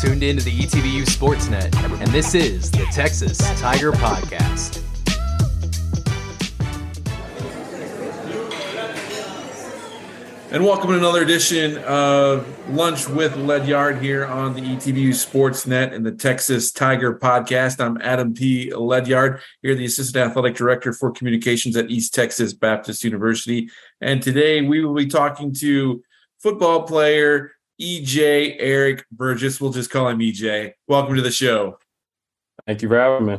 tuned in to the ETBU Sportsnet, and this is the Texas Tiger Podcast. And welcome to another edition of Lunch with Ledyard here on the ETBU Sportsnet and the Texas Tiger Podcast. I'm Adam P. Ledyard, here the Assistant Athletic Director for Communications at East Texas Baptist University. And today we will be talking to football player EJ Eric Burgess. We'll just call him EJ. Welcome to the show. Thank you for having me.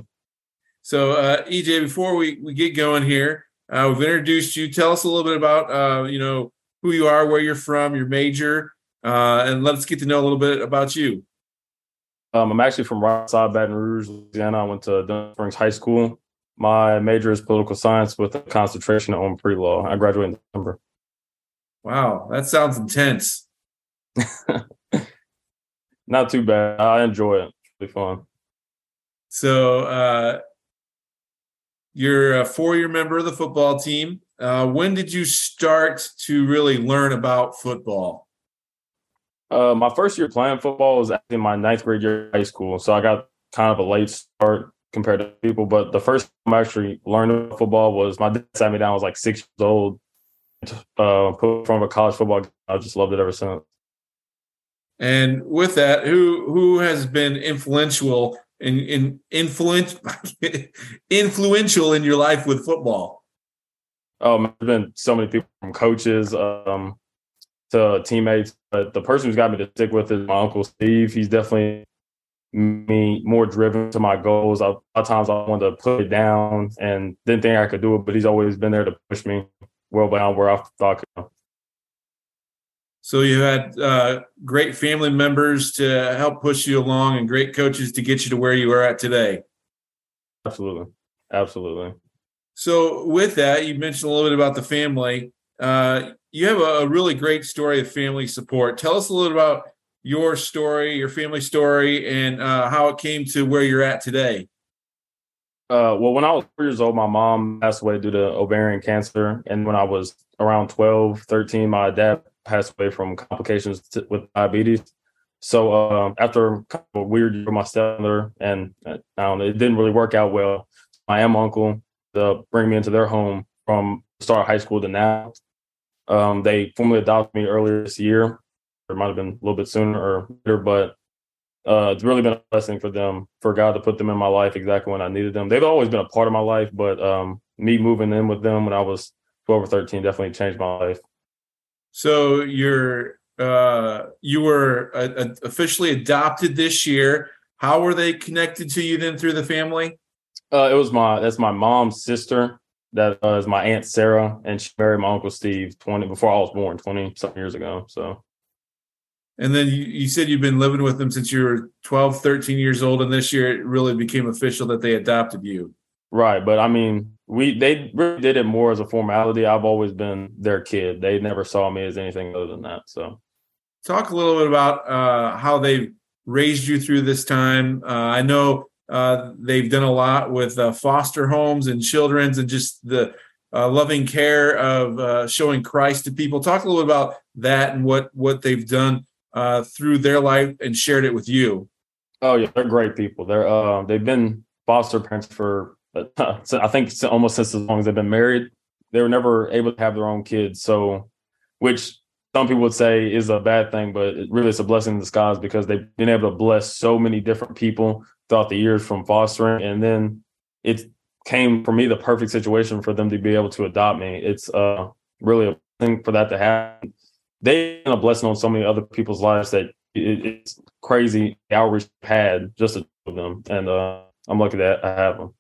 So, uh, EJ, before we, we get going here, uh, we've introduced you. Tell us a little bit about, uh, you know, who you are, where you're from, your major, uh, and let's get to know a little bit about you. Um, I'm actually from right outside Baton Rouge, Louisiana. I went to Denham Springs High School. My major is political science with a concentration on pre-law. I graduated in December. Wow, that sounds intense. Not too bad. I enjoy it. It's really fun. So, uh, you're a four-year member of the football team. Uh, when did you start to really learn about football? Uh, my first year playing football was actually my ninth grade year of high school, so I got kind of a late start compared to people. But the first time I actually learned football was my dad sat me down. I was like six years old. Uh, put from a college football. Game. I just loved it ever since. And with that, who who has been influential in, in influence influential in your life with football? Um, there's been so many people from coaches um, to teammates, but the person who's got me to stick with is my uncle Steve. He's definitely me more driven to my goals. A lot of times I wanted to put it down and didn't think I could do it, but he's always been there to push me well beyond where I thought. I could. So you had uh, great family members to help push you along, and great coaches to get you to where you are at today. Absolutely, absolutely. So with that, you mentioned a little bit about the family. Uh, you have a, a, really great story of family support. Tell us a little about your story, your family story, and uh, how it came to where you're at today. Uh, well, when I was four years old, my mom passed away due to ovarian cancer. And when I was around 12, 13, my dad passed away from complications with diabetes. So uh, after kind of a weird year my stepmother, and uh, I don't know, it didn't really work out well. My aunt uncle to bring me into their home from start of high school to now. Um, they formally adopted me earlier this year. It might have been a little bit sooner or later, but uh, it's really been a blessing for them, for God to put them in my life exactly when I needed them. They've always been a part of my life, but um, me moving in with them when I was 12 or 13 definitely changed my life. So you're uh, you were uh, officially adopted this year. How were they connected to you then through the family? Uh, it was my that's my mom's sister. That uh, is my aunt Sarah, and she married my uncle Steve twenty before I was born, twenty some years ago. So, and then you, you said you've been living with them since you were 12, 13 years old, and this year it really became official that they adopted you. Right, but I mean, we they really did it more as a formality. I've always been their kid. They never saw me as anything other than that. So, talk a little bit about uh, how they raised you through this time. Uh, I know uh, they've done a lot with uh, foster homes and children's and just the uh, loving care of uh, showing Christ to people. Talk a little bit about that and what what they've done uh, through their life and shared it with you. Oh yeah, they're great people. They're uh, they've been foster parents for I think almost since as long as they've been married. They were never able to have their own kids, so which some people would say is a bad thing, but it really it's a blessing in disguise because they've been able to bless so many different people throughout the years from fostering, and then it came for me the perfect situation for them to be able to adopt me. It's uh, really a thing for that to happen. They've been a blessing on so many other people's lives that it, it's crazy the outreach had just to them, and uh, I'm lucky that I have them.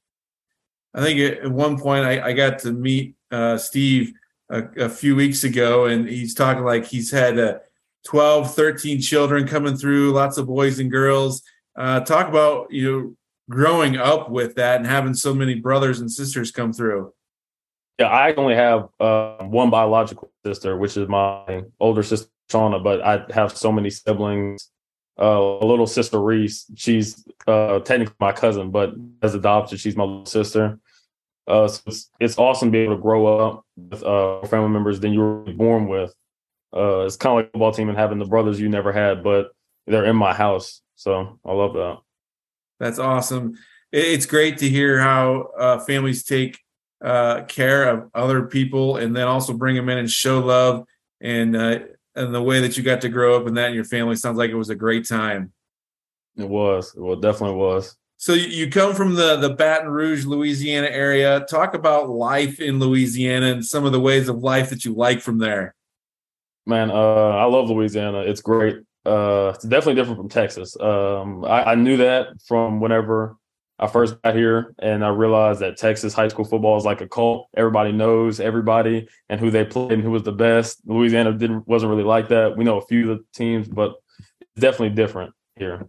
I think at one point I, I got to meet uh, Steve a, a, few weeks ago, and he's talking like he's had uh, 12, 13 children coming through, lots of boys and girls uh, talk about you know growing up with that and having so many brothers and sisters come through. Yeah, I only have uh, one biological sister, which is my older sister Shauna, but I have so many siblings. Uh, little sister Reese, she's uh, technically my cousin, but as adopted, she's my little sister. Uh, so it's, it's awesome to be able to grow up with uh, family members than you were born with. Uh, it's kind of like a football team and having the brothers you never had, but they're in my house. So I love that. That's awesome. It's great to hear how uh, families take uh, care of other people and then also bring them in and show love and uh, and the way that you got to grow up and that in your family sounds like it was a great time. It was. Well, definitely was. So you come from the the Baton Rouge, Louisiana area. Talk about life in Louisiana and some of the ways of life that you like from there. Man, uh, I love Louisiana. It's great. Uh, it's definitely different from Texas. Um, I, I knew that from whenever I first got here, and I realized that Texas high school football is like a cult. Everybody knows everybody and who they played and who was the best. Louisiana didn't wasn't really like that. We know a few of the teams, but it's definitely different here.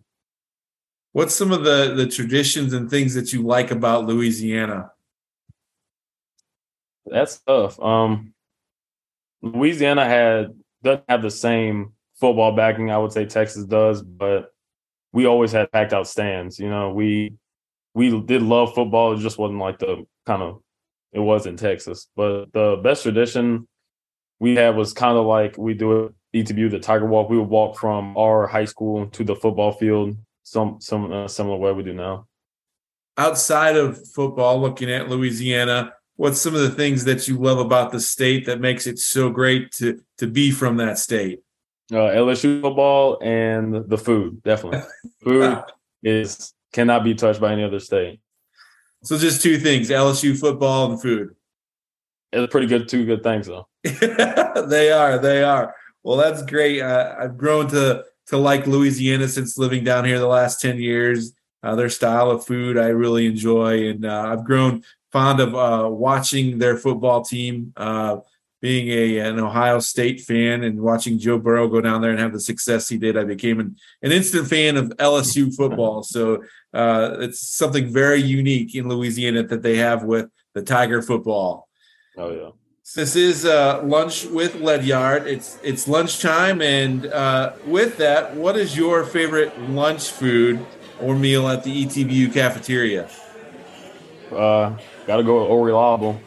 What's some of the the traditions and things that you like about Louisiana? That's tough. Um, Louisiana had doesn't have the same football backing I would say Texas does, but we always had packed out stands. You know, we we did love football. It just wasn't like the kind of it was in Texas. But the best tradition we had was kind of like we do it ETBU, the Tiger Walk. We would walk from our high school to the football field, some some uh, similar way we do now. Outside of football, looking at Louisiana, what's some of the things that you love about the state that makes it so great to to be from that state? Uh, LSU football and the food, definitely. Food is cannot be touched by any other state. So just two things: LSU football and food. It's pretty good, two good things though. they are, they are. Well, that's great. Uh, I've grown to to like Louisiana since living down here the last ten years. Uh, their style of food I really enjoy, and uh, I've grown fond of uh, watching their football team. Uh, being a an Ohio State fan and watching Joe Burrow go down there and have the success he did, I became an, an instant fan of LSU football. So uh, it's something very unique in Louisiana that they have with the Tiger football. Oh yeah. This is uh, lunch with Ledyard. It's it's lunchtime, and uh, with that, what is your favorite lunch food or meal at the ETBU cafeteria? Uh, gotta go with reliable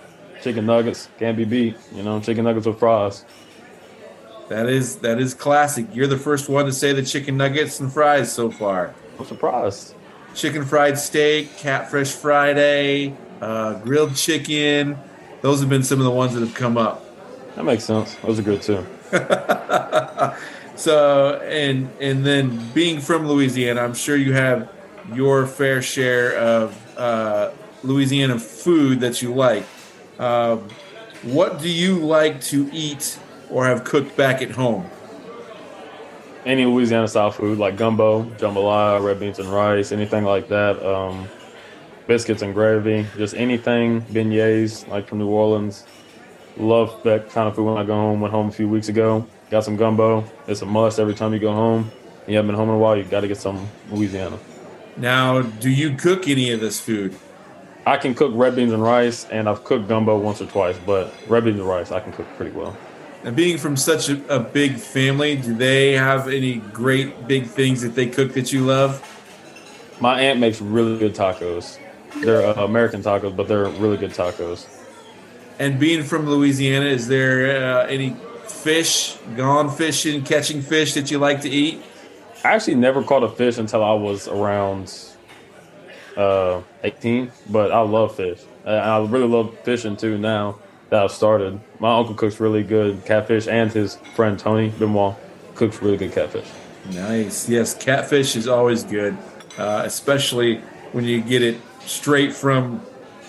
chicken nuggets can't be beat. You know, chicken nuggets with fries. That is that is classic. You're the first one to say the chicken nuggets and fries so far. I'm surprised. Chicken fried steak, catfish Friday, uh, grilled chicken. Those have been some of the ones that have come up. That makes sense. Those are good too. so and and then being from Louisiana, I'm sure you have your fair share of uh, Louisiana food that you like. Um, what do you like to eat or have cooked back at home? Any Louisiana style food like gumbo, jambalaya, red beans and rice, anything like that. Um, biscuits and gravy, just anything. Beignets, like from New Orleans. Love that kind of food when I go home. Went home a few weeks ago. Got some gumbo. It's a must every time you go home. You haven't been home in a while, you got to get some Louisiana. Now, do you cook any of this food? I can cook red beans and rice, and I've cooked gumbo once or twice, but red beans and rice I can cook pretty well. And being from such a, a big family, do they have any great big things that they cook that you love? My aunt makes really good tacos. They're uh, American tacos, but they're really good tacos. And being from Louisiana, is there uh, any fish, gone fishing, catching fish that you like to eat? I actually never caught a fish until I was around uh, 18, but I love fish. I really love fishing too now that I've started. My uncle cooks really good catfish, and his friend Tony Benoit cooks really good catfish. Nice. Yes, catfish is always good, uh, especially when you get it straight from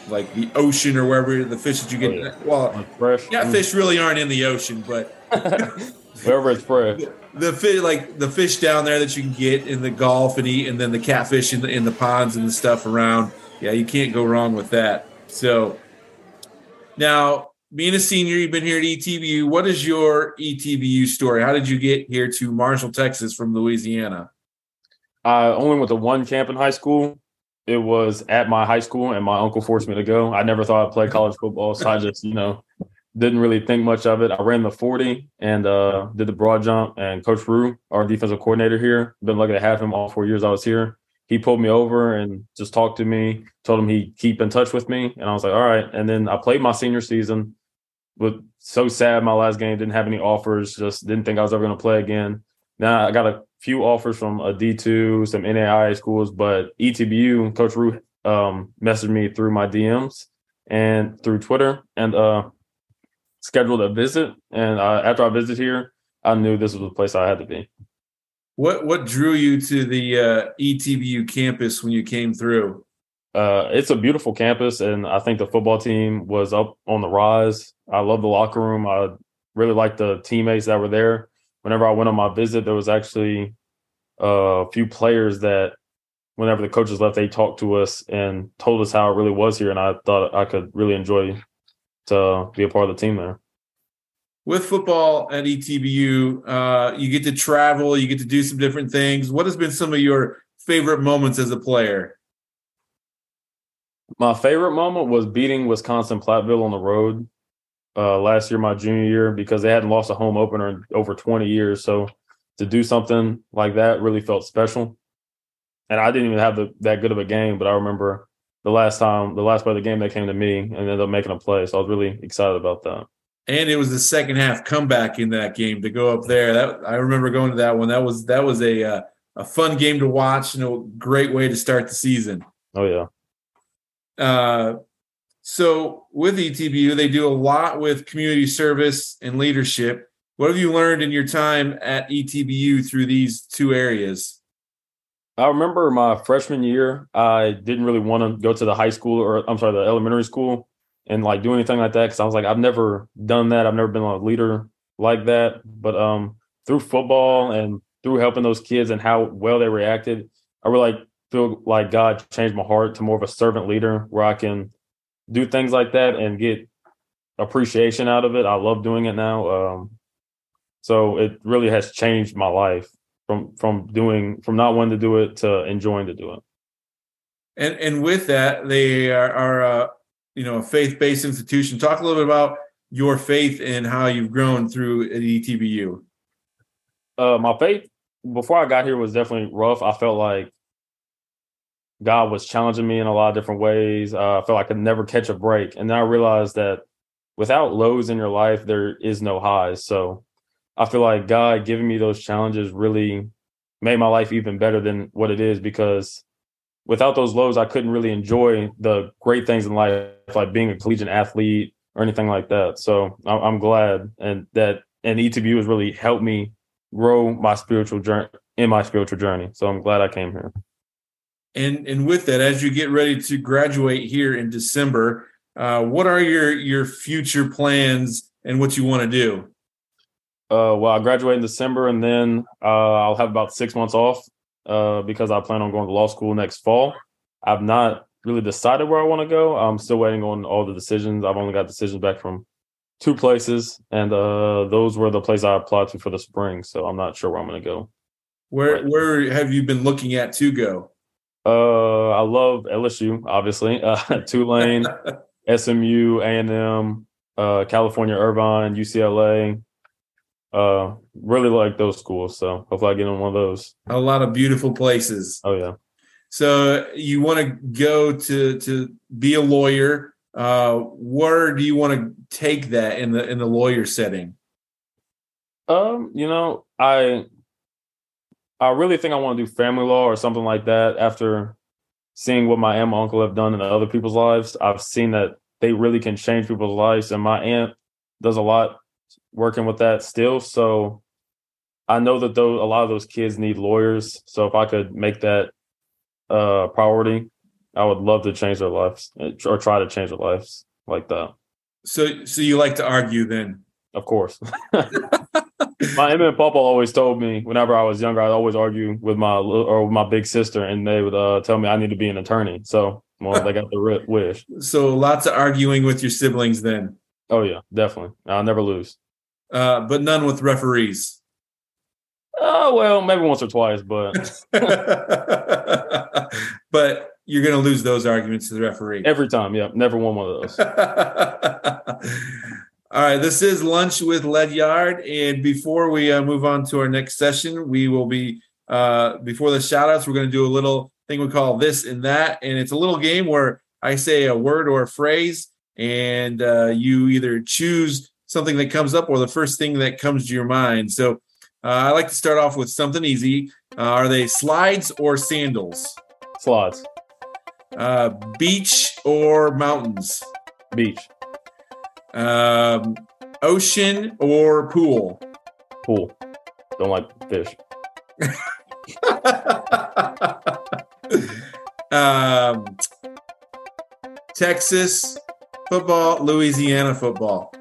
like the ocean or wherever the fish that you get. Oh, yeah. Well, fresh. catfish really aren't in the ocean, but wherever it's fresh the fish like the fish down there that you can get in the Gulf and eat, and then the catfish in the in the ponds and the stuff around. Yeah, you can't go wrong with that. So now, being a senior, you've been here at ETBU. What is your ETBU story? How did you get here to Marshall, Texas from Louisiana? I only went to one camp in high school. It was at my high school, and my uncle forced me to go. I never thought I'd play college football, so I just, you know, didn't really think much of it. I ran the 40 and uh, did the broad jump. And Coach Rue, our defensive coordinator here, been lucky to have him all four years I was here. He pulled me over and just talked to me, told him he'd keep in touch with me. And I was like, all right. And then I played my senior season. But so sad my last game, didn't have any offers, just didn't think I was ever going to play again. Now I got a few offers from a D two, some NAIA schools, but ETBU Coach Root um, messaged me through my DMs and through Twitter and uh, scheduled a visit. And uh, after I visited here, I knew this was the place I had to be. What what drew you to the uh, ETBU campus when you came through? Uh, it's a beautiful campus, and I think the football team was up on the rise. I love the locker room. I really like the teammates that were there. Whenever I went on my visit, there was actually a few players that, whenever the coaches left, they talked to us and told us how it really was here, and I thought I could really enjoy to be a part of the team there with football at ETBU, uh, you get to travel, you get to do some different things. What has been some of your favorite moments as a player? My favorite moment was beating Wisconsin Platteville on the road uh, last year, my junior year, because they hadn't lost a home opener in over 20 years. So to do something like that really felt special. And I didn't even have the, that good of a game, but I remember the last time, the last part of the game, they came to me and ended up making a play. So I was really excited about that and it was the second half comeback in that game to go up there. That I remember going to that one. That was that was a uh, a fun game to watch and a great way to start the season. Oh yeah. Uh, so with ETBU, they do a lot with community service and leadership. What have you learned in your time at ETBU through these two areas? I remember my freshman year, I didn't really want to go to the high school or I'm sorry, the elementary school and like do anything like that because I was like, I've never done that. I've never been a leader like that. But um, through football and through helping those kids and how well they reacted, I really like feel like God changed my heart to more of a servant leader where I can do things like that and get appreciation out of it. I love doing it now. Um, so it really has changed my life from from doing from not wanting to do it to enjoying to do it. And and with that, they are, are uh, you know a faith-based institution. Talk a little bit about your faith and how you've grown through at ETBU. Uh, my faith before I got here was definitely rough. I felt like God was challenging me in a lot of different ways. Uh, I felt like I could never catch a break, and then I realized that without lows in your life, there is no highs. So I feel like God giving me those challenges really made my life even better than what it is because without those lows, I couldn't really enjoy the great things in life, like being a collegiate athlete or anything like that. So I'm glad and that and ETBU has really helped me grow my spiritual journey in my spiritual journey. So I'm glad I came here. And and with that, as you get ready to graduate here in December, uh, what are your your future plans and what you want to do? Uh, well, I graduate in December, and then uh, I'll have about six months off uh, because I plan on going to law school next fall. I've not really decided where I want to go. I'm still waiting on all the decisions. I've only got decisions back from two places, and uh, those were the places I applied to for the spring. So I'm not sure where I'm going to go. Where right. where have you been looking at to go? Uh, I love LSU, obviously. Uh, Tulane, SMU, A and M, uh, California Irvine, UCLA, uh really like those schools so hopefully i get in one of those. A lot of beautiful places. Oh yeah. So you want to go to to be a lawyer. Uh where do you want to take that in the in the lawyer setting? Um you know i i really think i want to do family law or something like that after seeing what my aunt and uncle have done in other people's lives. I've seen that they really can change people's lives and my aunt does a lot working with that still. So I know that though a lot of those kids need lawyers. So if I could make that uh priority, I would love to change their lives eh, or try to change their lives like that. So so you like to argue then? Of course. my Emma and Papa always told me whenever I was younger, I'd always argue with my or with my big sister, and they would uh, tell me I need to be an attorney. So, well, they got the wish. So, lots of arguing with your siblings then. Oh yeah, definitely. I'll never lose uh, but none with referees. Oh well, maybe once or twice, but but you're going to lose those arguments to the referee every time. Yeah, never won one of those. All right, this is lunch with Ledyard, and before we uh, move on to our next session, we will be uh, before the shoutouts. We're going to do a little thing we call this and that, and it's a little game where I say a word or a phrase, and uh, you either choose something that comes up or the first thing that comes to your mind. So Uh, I like to start off with something easy. Uh, are they slides or sandals? Slides. Uh, beach or mountains? Beach. Um, ocean or pool? Pool. Don't like fish. um, Texas football, Louisiana football.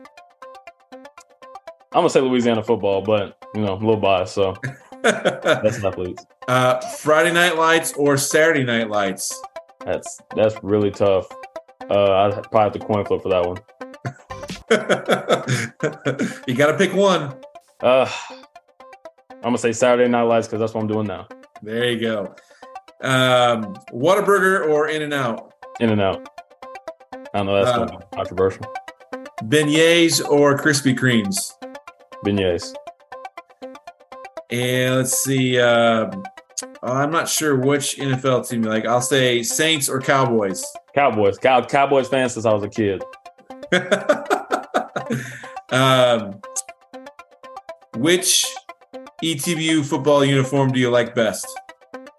I'm gonna say Louisiana football, but you know, a little biased, so that's enough leads. Uh, Friday night lights or Saturday night lights? That's that's really tough. Uh, I'd probably have to coin flip for that one. you got to pick one. Uh, I'm gonna say Saturday Night Lights because that's what I'm doing now. There you go. Um, Whataburger or In and Out? In and Out. I know that's uh, controversial. Beignets or Krispy Kremes? Beignets. And let's see. Uh, I'm not sure which NFL team you like. I'll say Saints or Cowboys. Cowboys. Cow- Cowboys fan since I was a kid. um, which ETBU football uniform do you like best?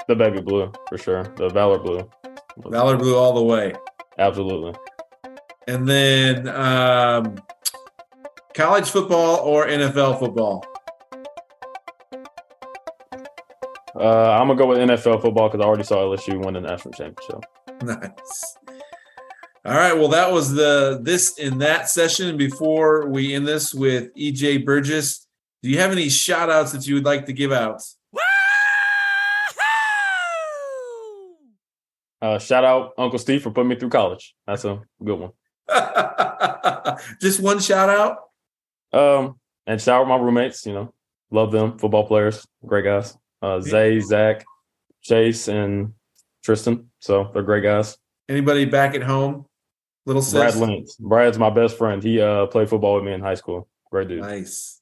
The baby blue, for sure. The Valor blue. Valor blue all the way. Absolutely. And then um, college football or NFL football? Uh, I'm gonna go with NFL football because I already saw LSU win the national championship. Nice. All right. Well, that was the this in that session. Before we end this with EJ Burgess, do you have any shout outs that you would like to give out? Uh, shout out Uncle Steve for putting me through college. That's a good one. Just one shout out. Um, and shout out my roommates. You know, love them. Football players, great guys. Uh, Zay, Zach, Chase, and Tristan. So they're great guys. Anybody back at home? Little sis? Brad Lentz. Brad's my best friend. He uh, played football with me in high school. Great dude. Nice.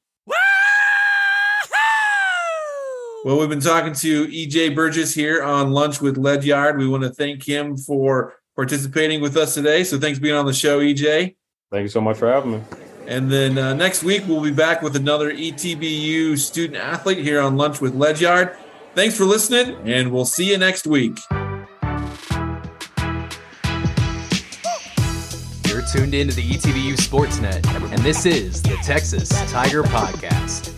Well, we've been talking to EJ Burgess here on Lunch with Ledyard. We want to thank him for participating with us today. So thanks for being on the show, EJ. Thank you so much for having me. And then uh, next week, we'll be back with another ETBU student athlete here on Lunch with Ledyard. Thanks for listening, and we'll see you next week. You're tuned into the ETBU Sportsnet, and this is the Texas Tiger Podcast.